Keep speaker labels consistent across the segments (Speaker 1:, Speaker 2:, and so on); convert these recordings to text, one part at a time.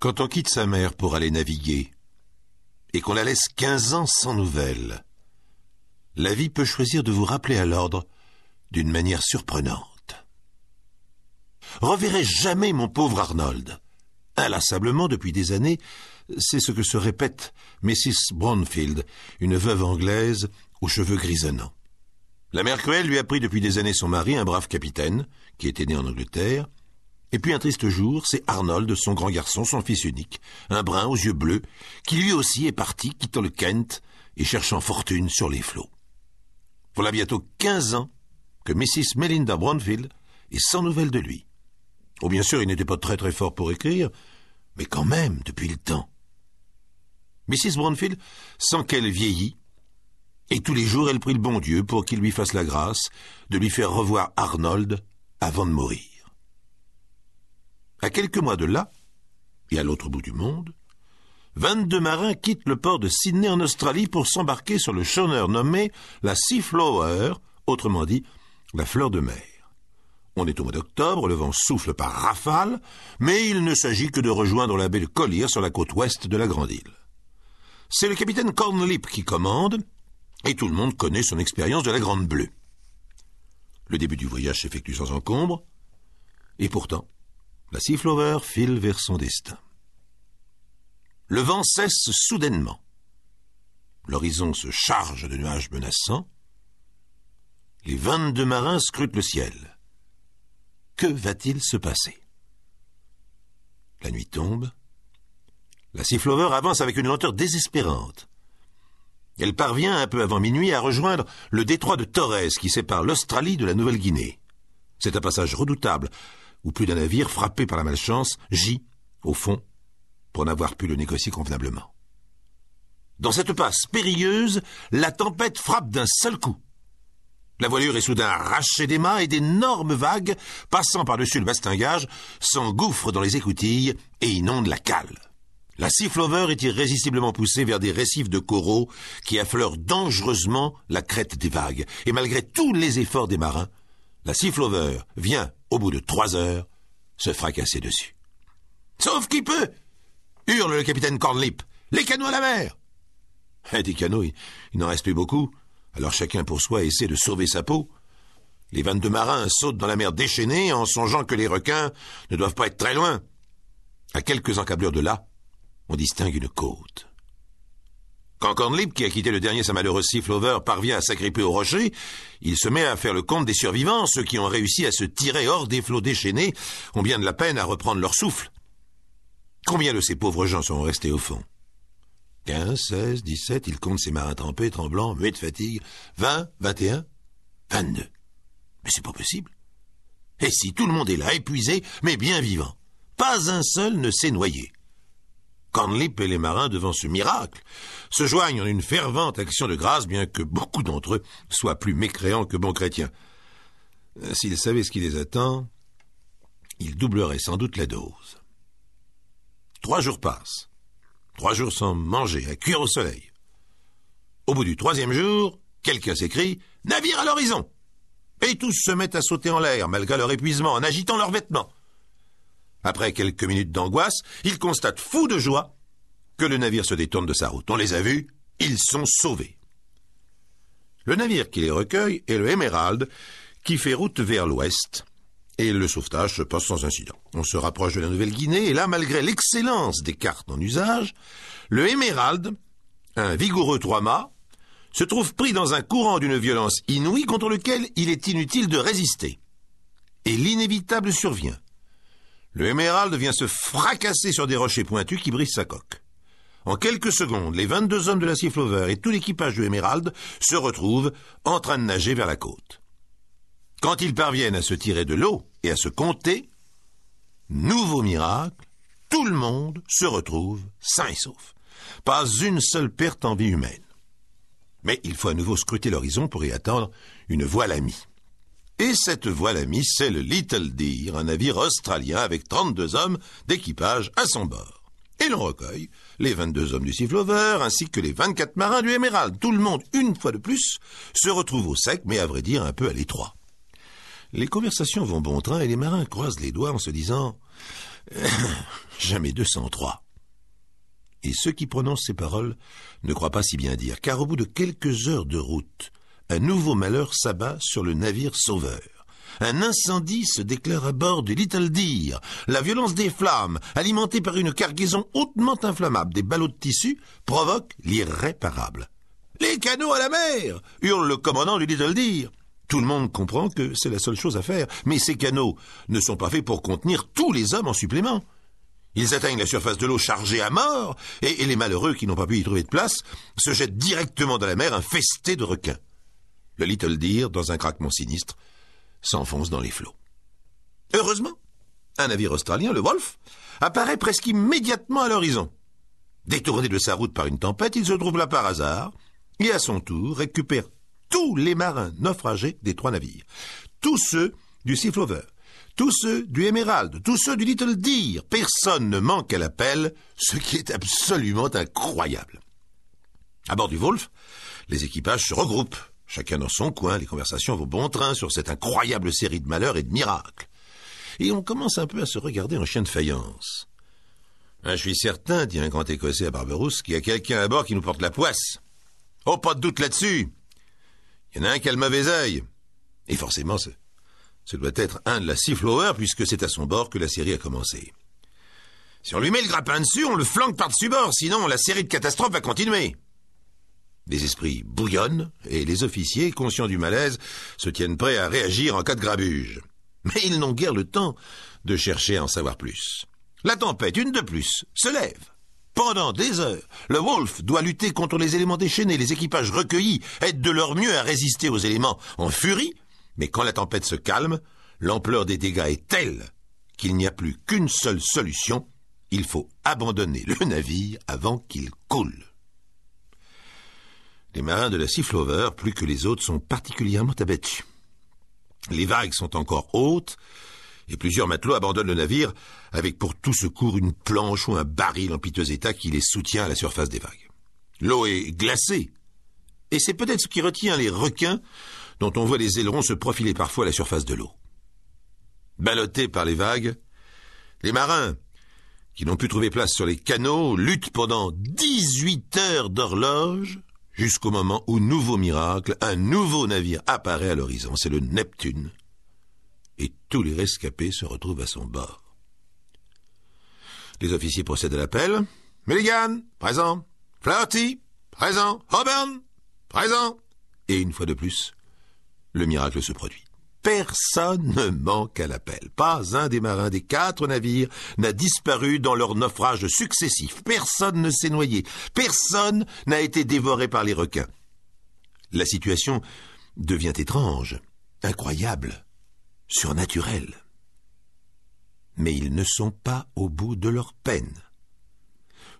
Speaker 1: Quand on quitte sa mère pour aller naviguer, et qu'on la laisse quinze ans sans nouvelles, la vie peut choisir de vous rappeler à l'ordre d'une manière surprenante. Reverrai jamais mon pauvre Arnold. Inlassablement, depuis des années, c'est ce que se répète Mrs. Brownfield, une veuve anglaise aux cheveux grisonnants. La mère cruelle lui a pris depuis des années son mari, un brave capitaine, qui était né en Angleterre, et puis un triste jour, c'est Arnold, son grand garçon, son fils unique, un brun aux yeux bleus, qui lui aussi est parti, quittant le Kent et cherchant fortune sur les flots. Voilà bientôt quinze ans que Mrs. Melinda Brownfield est sans nouvelles de lui. Oh, bien sûr, il n'était pas très très fort pour écrire, mais quand même, depuis le temps. Mrs. Brownfield sent qu'elle vieillit, et tous les jours elle prie le bon Dieu pour qu'il lui fasse la grâce de lui faire revoir Arnold avant de mourir. À quelques mois de là, et à l'autre bout du monde, vingt-deux marins quittent le port de Sydney en Australie pour s'embarquer sur le schooner nommé la Seaflower, autrement dit la fleur de mer. On est au mois d'octobre, le vent souffle par rafale, mais il ne s'agit que de rejoindre la baie de Collier sur la côte ouest de la Grande Île. C'est le capitaine Cornlip qui commande, et tout le monde connaît son expérience de la Grande Bleue. Le début du voyage s'effectue sans encombre, et pourtant, la Seaflower file vers son destin. Le vent cesse soudainement. L'horizon se charge de nuages menaçants. Les vingt-deux marins scrutent le ciel. Que va-t-il se passer? La nuit tombe. La Seaflower avance avec une lenteur désespérante. Elle parvient un peu avant minuit à rejoindre le détroit de Torres qui sépare l'Australie de la Nouvelle-Guinée. C'est un passage redoutable où plus d'un navire frappé par la malchance gît, au fond, pour n'avoir pu le négocier convenablement. Dans cette passe périlleuse, la tempête frappe d'un seul coup. La voilure est soudain arrachée des mâts et d'énormes vagues, passant par-dessus le bastingage, s'engouffrent dans les écoutilles et inondent la cale. La Seaflower est irrésistiblement poussée vers des récifs de coraux qui affleurent dangereusement la crête des vagues. Et malgré tous les efforts des marins, la Seaflower vient, au bout de trois heures, se fracasser dessus. Sauf qui peut hurle le capitaine Cornlip. Les canaux à la mer eh, Des canaux, il, n'en reste plus beaucoup, alors chacun pour soi essaie de sauver sa peau. Les vingt-deux marins sautent dans la mer déchaînée en songeant que les requins ne doivent pas être très loin. À quelques encablures de là, on distingue une côte. Quand Cornlip, qui a quitté le dernier sa malheureuse Seaflower, parvient à s'agripper au rocher, il se met à faire le compte des survivants, ceux qui ont réussi à se tirer hors des flots déchaînés ont bien de la peine à reprendre leur souffle. Combien de ces pauvres gens sont restés au fond? Quinze, seize, dix-sept, il compte ses marins trempés, tremblants, muets de fatigue. Vingt, vingt et un, vingt-deux. Mais c'est pas possible. Et si tout le monde est là, épuisé, mais bien vivant Pas un seul ne s'est noyé. Cornlip et les marins, devant ce miracle, se joignent en une fervente action de grâce, bien que beaucoup d'entre eux soient plus mécréants que bons chrétiens. Euh, s'ils savaient ce qui les attend, ils doubleraient sans doute la dose. Trois jours passent. Trois jours sans manger, à cuire au soleil. Au bout du troisième jour, quelqu'un s'écrie Navire à l'horizon Et tous se mettent à sauter en l'air, malgré leur épuisement, en agitant leurs vêtements. Après quelques minutes d'angoisse, ils constatent fous de joie que le navire se détourne de sa route. On les a vus, ils sont sauvés. Le navire qui les recueille est le Emerald, qui fait route vers l'ouest, et le sauvetage se passe sans incident. On se rapproche de la Nouvelle-Guinée, et là, malgré l'excellence des cartes en usage, le Emerald, un vigoureux trois-mâts, se trouve pris dans un courant d'une violence inouïe contre lequel il est inutile de résister. Et l'inévitable survient. Le Emerald vient se fracasser sur des rochers pointus qui brisent sa coque. En quelques secondes, les 22 hommes de la Seaflower et tout l'équipage du Emerald se retrouvent en train de nager vers la côte. Quand ils parviennent à se tirer de l'eau et à se compter, nouveau miracle, tout le monde se retrouve sain et sauf. Pas une seule perte en vie humaine. Mais il faut à nouveau scruter l'horizon pour y attendre une voile amie. Et cette voile amie, c'est le Little Deer, un navire australien avec 32 hommes d'équipage à son bord. Et l'on recueille les 22 hommes du Seaflower ainsi que les 24 marins du Emerald. Tout le monde, une fois de plus, se retrouve au sec, mais à vrai dire un peu à l'étroit. Les conversations vont bon train et les marins croisent les doigts en se disant jamais 203. Et ceux qui prononcent ces paroles ne croient pas si bien dire, car au bout de quelques heures de route, un nouveau malheur s'abat sur le navire sauveur. Un incendie se déclare à bord du Little Deer. La violence des flammes, alimentée par une cargaison hautement inflammable des ballots de tissu, provoque l'irréparable. Les canaux à la mer hurle le commandant du Little Deer. Tout le monde comprend que c'est la seule chose à faire, mais ces canaux ne sont pas faits pour contenir tous les hommes en supplément. Ils atteignent la surface de l'eau chargée à mort, et, les malheureux qui n'ont pas pu y trouver de place se jettent directement dans la mer infestée de requins. Le Little Deer, dans un craquement sinistre, s'enfonce dans les flots. Heureusement, un navire australien, le Wolf, apparaît presque immédiatement à l'horizon. Détourné de sa route par une tempête, il se trouve là par hasard, et à son tour récupère tous les marins naufragés des trois navires, tous ceux du Seaflower, tous ceux du Emerald, tous ceux du Little Deer. Personne ne manque à l'appel, ce qui est absolument incroyable. À bord du Wolf, les équipages se regroupent, chacun dans son coin, les conversations vont bon train sur cette incroyable série de malheurs et de miracles. Et on commence un peu à se regarder en chien de faïence. Ah, je suis certain, dit un grand Écossais à Barberousse, qu'il y a quelqu'un à bord qui nous porte la poisse. Oh, pas de doute là-dessus. Il y en a un qui a le mauvais œil. Et forcément, ce, ce doit être un de la Seaflower, puisque c'est à son bord que la série a commencé. Si on lui met le grappin dessus, on le flanque par-dessus bord, sinon la série de catastrophes va continuer. Les esprits bouillonnent, et les officiers, conscients du malaise, se tiennent prêts à réagir en cas de grabuge. Mais ils n'ont guère le temps de chercher à en savoir plus. La tempête, une de plus, se lève. Pendant des heures, le Wolf doit lutter contre les éléments déchaînés. Les équipages recueillis aident de leur mieux à résister aux éléments en furie, mais quand la tempête se calme, l'ampleur des dégâts est telle qu'il n'y a plus qu'une seule solution. Il faut abandonner le navire avant qu'il coule. Les marins de la Seaflower, plus que les autres, sont particulièrement abattus. Les vagues sont encore hautes, et plusieurs matelots abandonnent le navire avec pour tout secours une planche ou un baril en piteux état qui les soutient à la surface des vagues. L'eau est glacée, et c'est peut-être ce qui retient les requins dont on voit les ailerons se profiler parfois à la surface de l'eau. Ballottés par les vagues, les marins, qui n'ont pu trouver place sur les canaux, luttent pendant dix-huit heures d'horloge jusqu'au moment où, nouveau miracle, un nouveau navire apparaît à l'horizon. C'est le Neptune, et tous les rescapés se retrouvent à son bord. Les officiers procèdent à l'appel. Milligan, présent. Flaherty, présent. Auburn, présent. Et une fois de plus, le miracle se produit. Personne ne manque à l'appel. Pas un des marins des quatre navires n'a disparu dans leurs naufrages successifs. Personne ne s'est noyé. Personne n'a été dévoré par les requins. La situation devient étrange, incroyable surnaturels. Mais ils ne sont pas au bout de leur peine.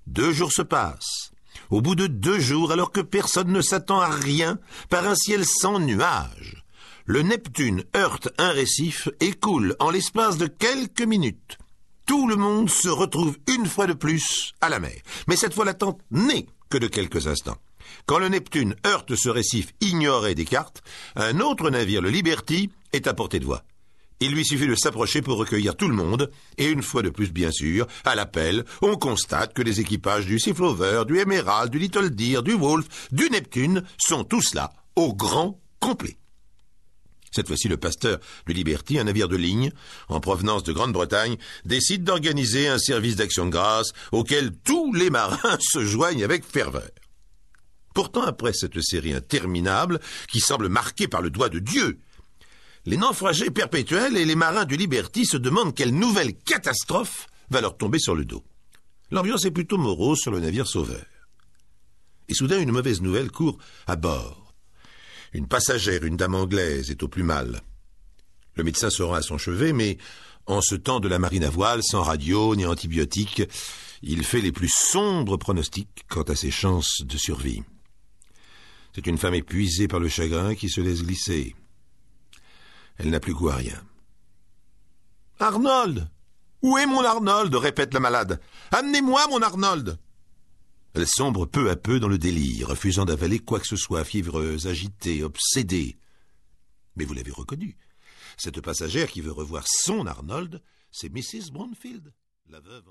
Speaker 1: Deux jours se passent. Au bout de deux jours, alors que personne ne s'attend à rien, par un ciel sans nuages, le Neptune heurte un récif et coule en l'espace de quelques minutes. Tout le monde se retrouve une fois de plus à la mer. Mais cette fois, l'attente n'est que de quelques instants. Quand le Neptune heurte ce récif ignoré des cartes, un autre navire, le Liberty, est à portée de voie. Il lui suffit de s'approcher pour recueillir tout le monde, et une fois de plus, bien sûr, à l'appel, on constate que les équipages du Seaflower, du Emerald, du Little Deer, du Wolf, du Neptune sont tous là, au grand complet. Cette fois-ci, le pasteur du Liberty, un navire de ligne, en provenance de Grande-Bretagne, décide d'organiser un service d'action de grâce auquel tous les marins se joignent avec ferveur. Pourtant, après cette série interminable, qui semble marquée par le doigt de Dieu, les naufragés perpétuels et les marins du Liberty se demandent quelle nouvelle catastrophe va leur tomber sur le dos. L'ambiance est plutôt morose sur le navire sauveur. Et soudain, une mauvaise nouvelle court à bord. Une passagère, une dame anglaise, est au plus mal. Le médecin se rend à son chevet, mais en ce temps de la marine à voile, sans radio ni antibiotiques, il fait les plus sombres pronostics quant à ses chances de survie. C'est une femme épuisée par le chagrin qui se laisse glisser. Elle n'a plus goût à rien. Arnold Où est mon Arnold? répète la malade. Amenez-moi mon Arnold Elle sombre peu à peu dans le délire, refusant d'avaler quoi que ce soit, fiévreuse, agitée, obsédée. Mais vous l'avez reconnu. Cette passagère qui veut revoir son Arnold, c'est Mrs. Brownfield, la veuve.